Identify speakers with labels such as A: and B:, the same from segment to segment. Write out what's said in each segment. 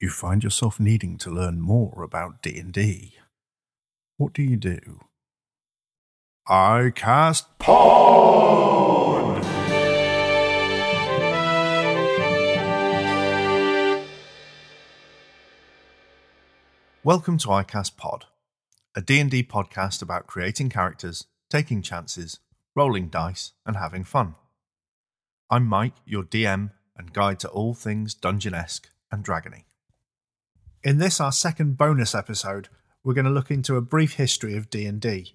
A: you find yourself needing to learn more about D&D. What do you do? I cast Pod! Welcome to iCast Pod, a D&D podcast about creating characters, taking chances, rolling dice, and having fun. I'm Mike, your DM and guide to all things dungeonesque and dragony. In this our second bonus episode, we're going to look into a brief history of D&D.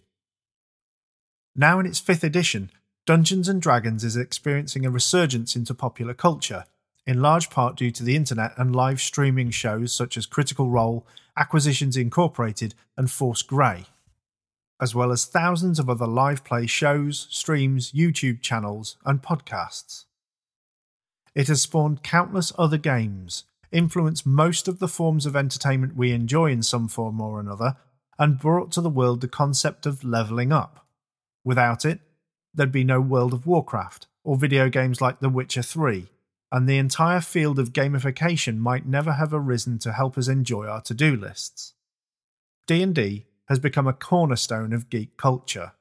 A: Now in its 5th edition, Dungeons and Dragons is experiencing a resurgence into popular culture, in large part due to the internet and live streaming shows such as Critical Role, Acquisitions Incorporated, and Force Grey, as well as thousands of other live play shows, streams, YouTube channels, and podcasts. It has spawned countless other games, influenced most of the forms of entertainment we enjoy in some form or another, and brought to the world the concept of levelling up. Without it, there'd be no World of Warcraft or video games like The Witcher 3, and the entire field of gamification might never have arisen to help us enjoy our to-do lists. D&D has become a cornerstone of geek culture.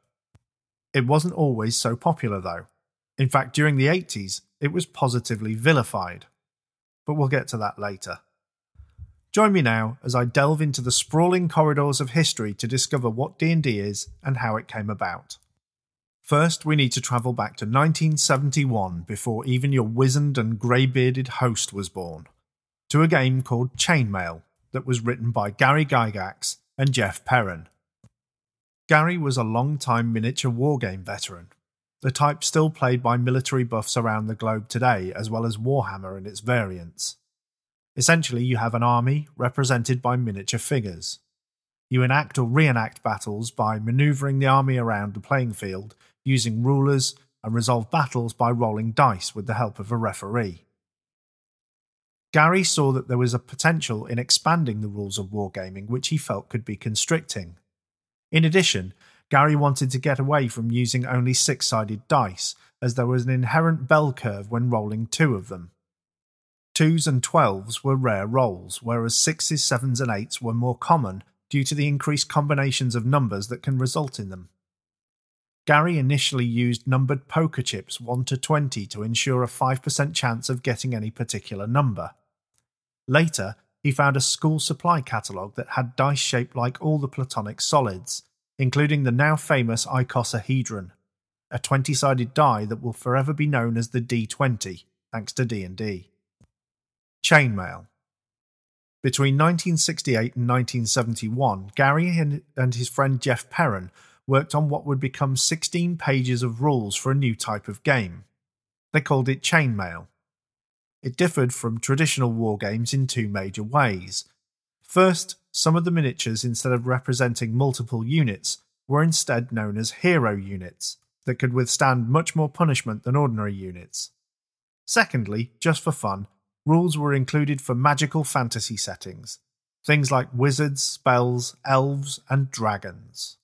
A: It wasn't always so popular though. In fact, during the 80s, it was positively vilified but we'll get to that later. Join me now as I delve into the sprawling corridors of history to discover what D&D is and how it came about. First, we need to travel back to 1971 before even your wizened and grey-bearded host was born, to a game called Chainmail that was written by Gary Gygax and Jeff Perren. Gary was a long-time miniature wargame veteran the type still played by military buffs around the globe today, as well as Warhammer and its variants. Essentially, you have an army represented by miniature figures. You enact or reenact battles by maneuvering the army around the playing field using rulers and resolve battles by rolling dice with the help of a referee. Gary saw that there was a potential in expanding the rules of wargaming which he felt could be constricting. In addition, Gary wanted to get away from using only six sided dice, as there was an inherent bell curve when rolling two of them. Twos and twelves were rare rolls, whereas sixes, sevens, and eights were more common due to the increased combinations of numbers that can result in them. Gary initially used numbered poker chips 1 to 20 to ensure a 5% chance of getting any particular number. Later, he found a school supply catalogue that had dice shaped like all the Platonic solids, including the now famous icosahedron, a 20-sided die that will forever be known as the D20 thanks to D&D. Chainmail Between 1968 and 1971, Gary and his friend Jeff Perren worked on what would become 16 pages of rules for a new type of game. They called it Chainmail. It differed from traditional war games in two major ways. First, some of the miniatures, instead of representing multiple units, were instead known as hero units that could withstand much more punishment than ordinary units. Secondly, just for fun, rules were included for magical fantasy settings, things like wizards, spells, elves, and dragons.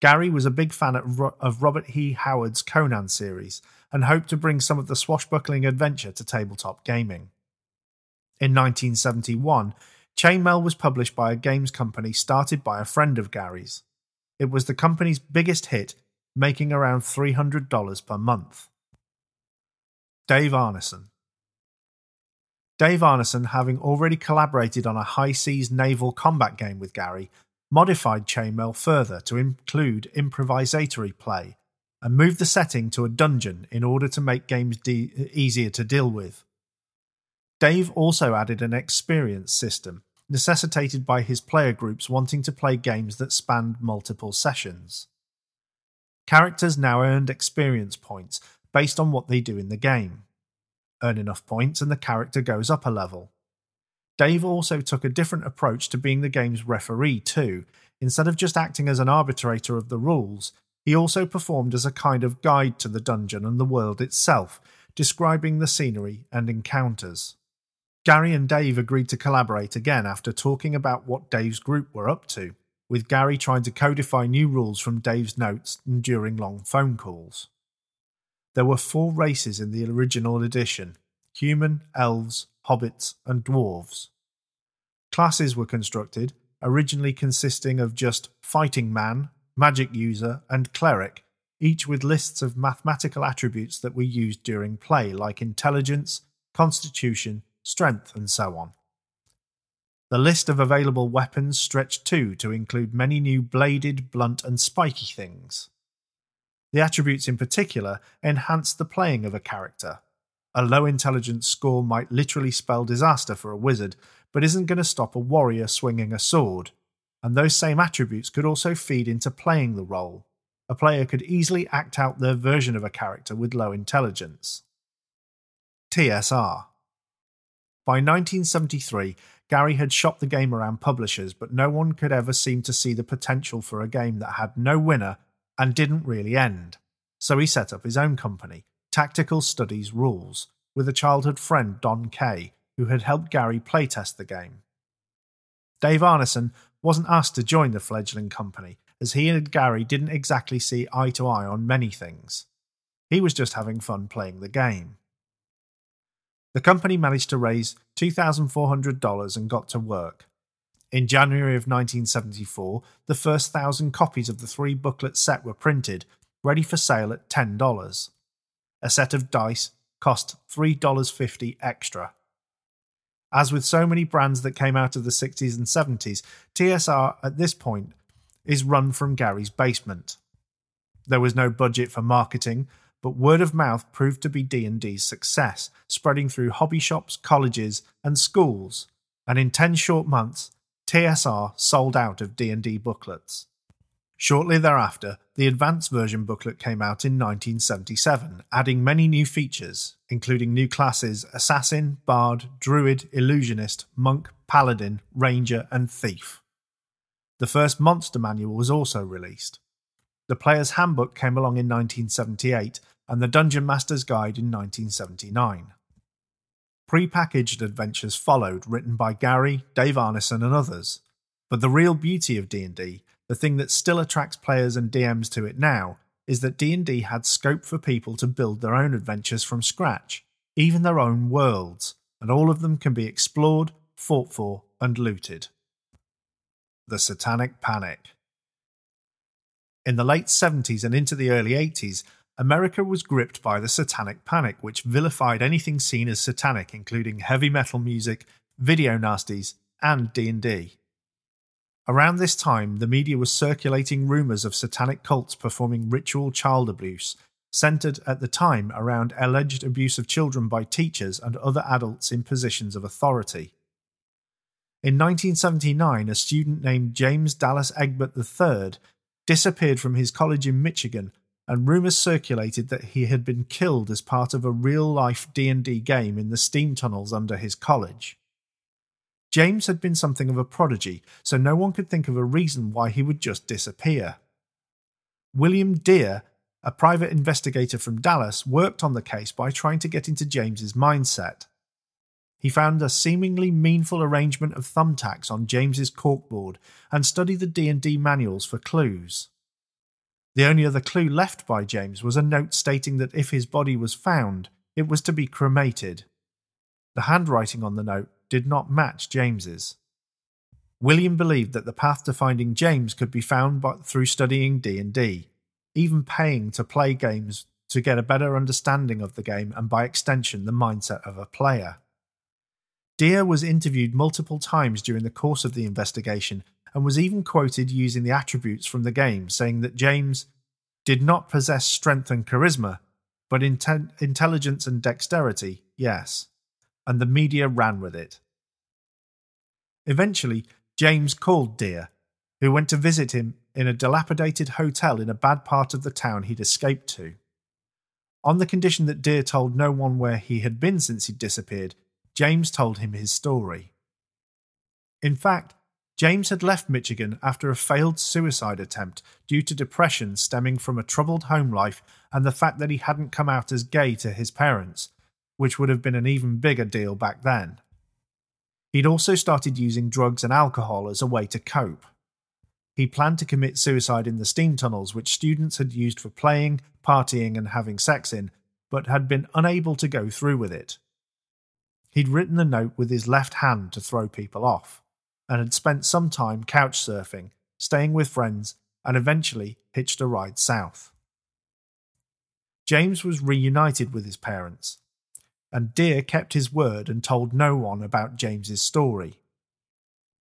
A: Gary was a big fan of Robert E. Howard's Conan series and hoped to bring some of the swashbuckling adventure to tabletop gaming. In 1971, Chainmail was published by a games company started by a friend of Gary's. It was the company's biggest hit, making around $300 per month. Dave Arneson Dave Arneson, having already collaborated on a high seas naval combat game with Gary, modified Chainmail further to include improvisatory play and moved the setting to a dungeon in order to make games de- easier to deal with. Dave also added an experience system, necessitated by his player groups wanting to play games that spanned multiple sessions. Characters now earned experience points based on what they do in the game. Earn enough points and the character goes up a level. Dave also took a different approach to being the game's referee, too. Instead of just acting as an arbitrator of the rules, he also performed as a kind of guide to the dungeon and the world itself, describing the scenery and encounters. Gary and Dave agreed to collaborate again after talking about what Dave's group were up to, with Gary trying to codify new rules from Dave's notes and during long phone calls. There were four races in the original edition human, elves, hobbits, and dwarves. classes were constructed, originally consisting of just fighting man, magic user, and cleric, each with lists of mathematical attributes that were used during play, like intelligence, constitution, strength, and so on. The list of available weapons stretched too to include many new bladed, blunt, and spiky things. The attributes in particular enhanced the playing of a character. A low intelligence score might literally spell disaster for a wizard, but isn't going to stop a warrior swinging a sword. And those same attributes could also feed into playing the role. A player could easily act out their version of a character with low intelligence. TSR By 1973, Gary had shopped the game around publishers, but no one could ever seem to see the potential for a game that had no winner and didn't really end. So he set up his own company, Tactical Studies Rules, with a childhood friend, Don Kaye, who had helped Gary playtest the game. Dave Arneson wasn't asked to join the fledgling company, as he and Gary didn't exactly see eye to eye on many things. He was just having fun playing the game. The company managed to raise $2,400 and got to work. In January of 1974, the first thousand copies of the three booklet set were printed, ready for sale at $10. A set of dice cost $3.50 extra. As with so many brands that came out of the 60s and 70s, TSR at this point is run from Gary's basement. There was no budget for marketing, but word of mouth proved to be D&D's success, spreading through hobby shops, colleges, and schools, and in 10 short months, TSR sold out of D&D booklets. Shortly thereafter, the advanced version booklet came out in 1977, adding many new features, including new classes Assassin, Bard, Druid, Illusionist, Monk, Paladin, Ranger, and Thief. The first monster manual was also released. The Player's Handbook came along in 1978 and the Dungeon Master's Guide in 1979. Pre-packaged adventures followed, written by Gary, Dave Arneson, and others. But the real beauty of D&D, the thing that still attracts players and DMs to it now, is that D&D had scope for people to build their own adventures from scratch, even their own worlds, and all of them can be explored, fought for, and looted. The Satanic Panic in the late 70s and into the early 80s, America was gripped by the satanic panic, which vilified anything seen as satanic, including heavy metal music, video nasties, and D&D. Around this time, the media was circulating rumors of satanic cults performing ritual child abuse, centered at the time around alleged abuse of children by teachers and other adults in positions of authority. In 1979, a student named James Dallas Egbert III disappeared from his college in Michigan, and rumors circulated that he had been killed as part of a real-life D&D game in the steam tunnels under his college. James had been something of a prodigy, so no one could think of a reason why he would just disappear. William Dear, a private investigator from Dallas, worked on the case by trying to get into James's mindset. He found a seemingly meaningful arrangement of thumbtacks on James's corkboard and studied the D&D manuals for clues. The only other clue left by James was a note stating that if his body was found, it was to be cremated. The handwriting on the note did not match James's. William believed that the path to finding James could be found by, through studying D&D, even paying to play games to get a better understanding of the game and by extension the mindset of a player. Dear was interviewed multiple times during the course of the investigation and was even quoted using the attributes from the game, saying that James did not possess strength and charisma, but inte- intelligence and dexterity, yes. And the media ran with it. Eventually, James called Dear, who went to visit him in a dilapidated hotel in a bad part of the town he'd escaped to. On the condition that Dear told no one where he had been since he'd disappeared, James told him his story. In fact, James had left Michigan after a failed suicide attempt due to depression stemming from a troubled home life and the fact that he hadn't come out as gay to his parents, which would have been an even bigger deal back then. He'd also started using drugs and alcohol as a way to cope. He planned to commit suicide in the steam tunnels, which students had used for playing, partying, and having sex in, but had been unable to go through with it. He'd written the note with his left hand to throw people off.
B: And had spent some time couch surfing, staying with friends, and eventually hitched a ride south. James was reunited with his parents, and Dear kept his word and told no one about James's story.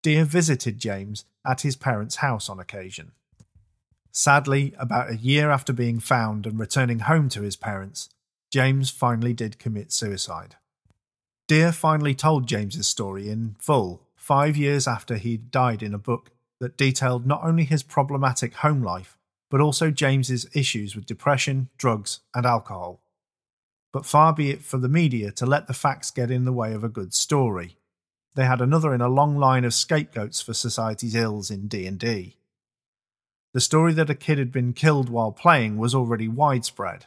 B: Dear visited James at his parents' house on occasion. Sadly, about a year after being found and returning home to his parents, James finally did commit suicide. Dear finally told James's story in full five years after he'd died in a book that detailed not only his problematic home life, but also James's issues with depression, drugs, and alcohol. But far be it for the media to let the facts get in the way of a good story. They had another in a long line of scapegoats for society's ills in D&D. The story that a kid had been killed while playing was already widespread.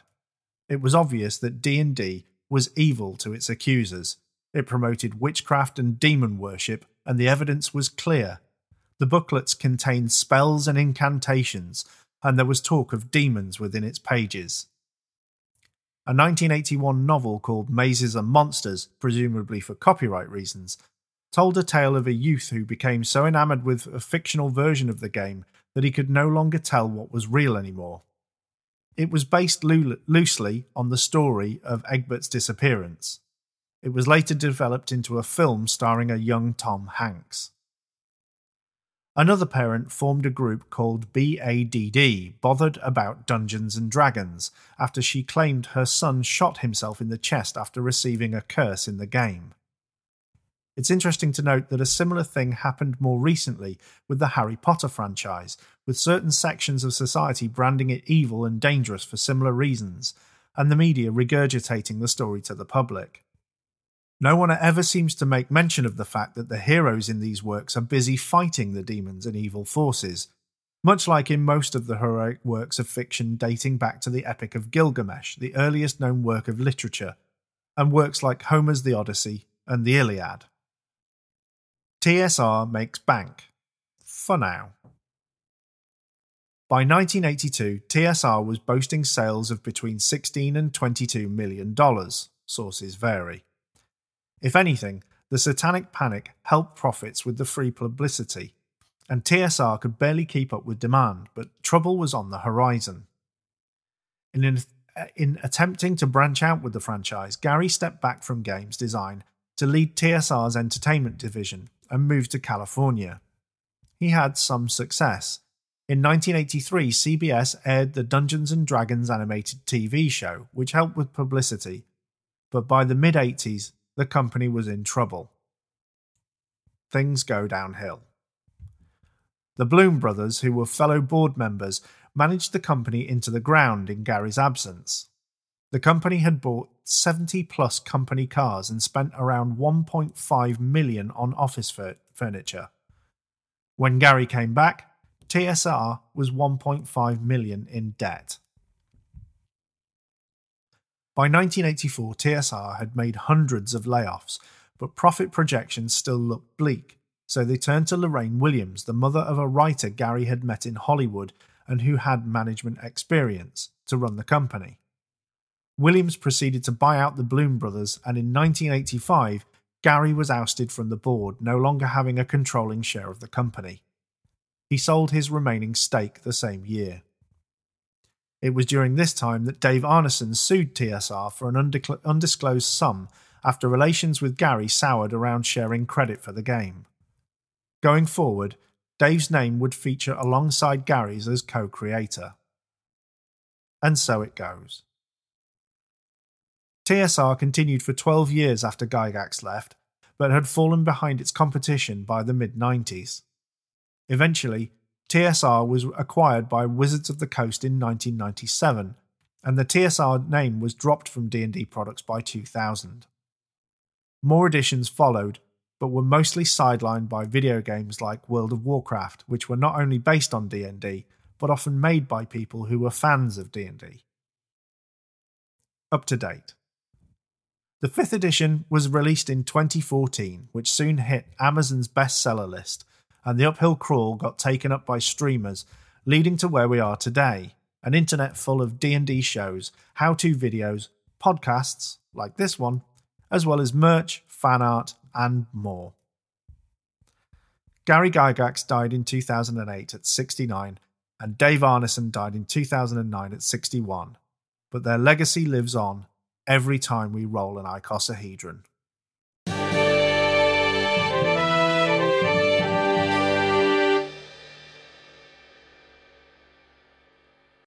B: It was obvious that D&D was evil to its accusers. It promoted witchcraft and demon worship, and the evidence was clear. The booklets contained spells and incantations, and there was talk of demons within its pages. A 1981 novel called Mazes and Monsters, presumably for copyright reasons, told a tale of a youth who became so enamored with a fictional version of the game that he could no longer tell what was real anymore. It was based lo- loosely on the story of Egbert's disappearance. It was later developed into a film starring a young Tom Hanks. Another parent formed a group called BADD, bothered about Dungeons and Dragons, after she claimed her son shot himself in the chest after receiving a curse in the game. It's interesting to note that a similar thing happened more recently with the Harry Potter franchise, with certain sections of society branding it evil and dangerous for similar reasons, and the media regurgitating the story to the public. No one ever seems to make mention of the fact that the heroes in these works are busy fighting the demons and evil forces, much like in most of the heroic works of fiction dating back to the Epic of Gilgamesh, the earliest known work of literature, and works like Homer's The Odyssey and the Iliad. TSR makes bank. For now. By 1982, TSR was boasting sales of between 16 and 22 million dollars. Sources vary. If anything, the satanic panic helped profits with the free publicity, and TSR could barely keep up with demand, but trouble was on the horizon. In, an, in attempting to branch out with the franchise, Gary stepped back from games design to lead TSR's entertainment division and moved to California. He had some success. In 1983, CBS aired the Dungeons and Dragons animated TV show, which helped with publicity, but by the mid 80s, the company was in trouble. Things go downhill. The Blume brothers, who were fellow board members, managed the company into the ground in Gary's absence. The company had bought 70 plus company cars and spent around 1.5 million on office furniture. When Gary came back, TSR was 1.5 million in debt. By 1984, TSR had made hundreds of layoffs, but profit projections still looked bleak, so they turned to Lorraine Williams, the mother of a writer Gary had met in Hollywood and who had management experience, to run the company. Williams proceeded to buy out the Blume brothers, and in 1985, Gary was ousted from the board, no longer having a controlling share of the company. He sold his remaining stake the same year. It was during this time that Dave Arneson sued TSR for an undisclosed sum after relations with Gary soured around sharing credit for the game. Going forward, Dave's name would feature alongside Gary's as co creator. And so it goes. TSR continued for 12 years after Gygax left, but had fallen behind its competition by the mid 90s. Eventually, TSR was acquired by Wizards of the Coast in 1997, and the TSR name was dropped from D&D products by 2000. More editions followed, but were mostly sidelined by video games like World of Warcraft, which were not only based on D&D, but often made by people who were fans of D&D. Up to date. The fifth edition was released in 2014, which soon hit Amazon's bestseller list, and the uphill crawl got taken up by streamers, leading to where we are today an internet full of D&D shows, how-to videos, podcasts like this one, as well as merch, fan art, and more. Gary Gygax died in 2008 at 69, and Dave Arneson died in 2009 at 61. But their legacy lives on every time we roll an icosahedron.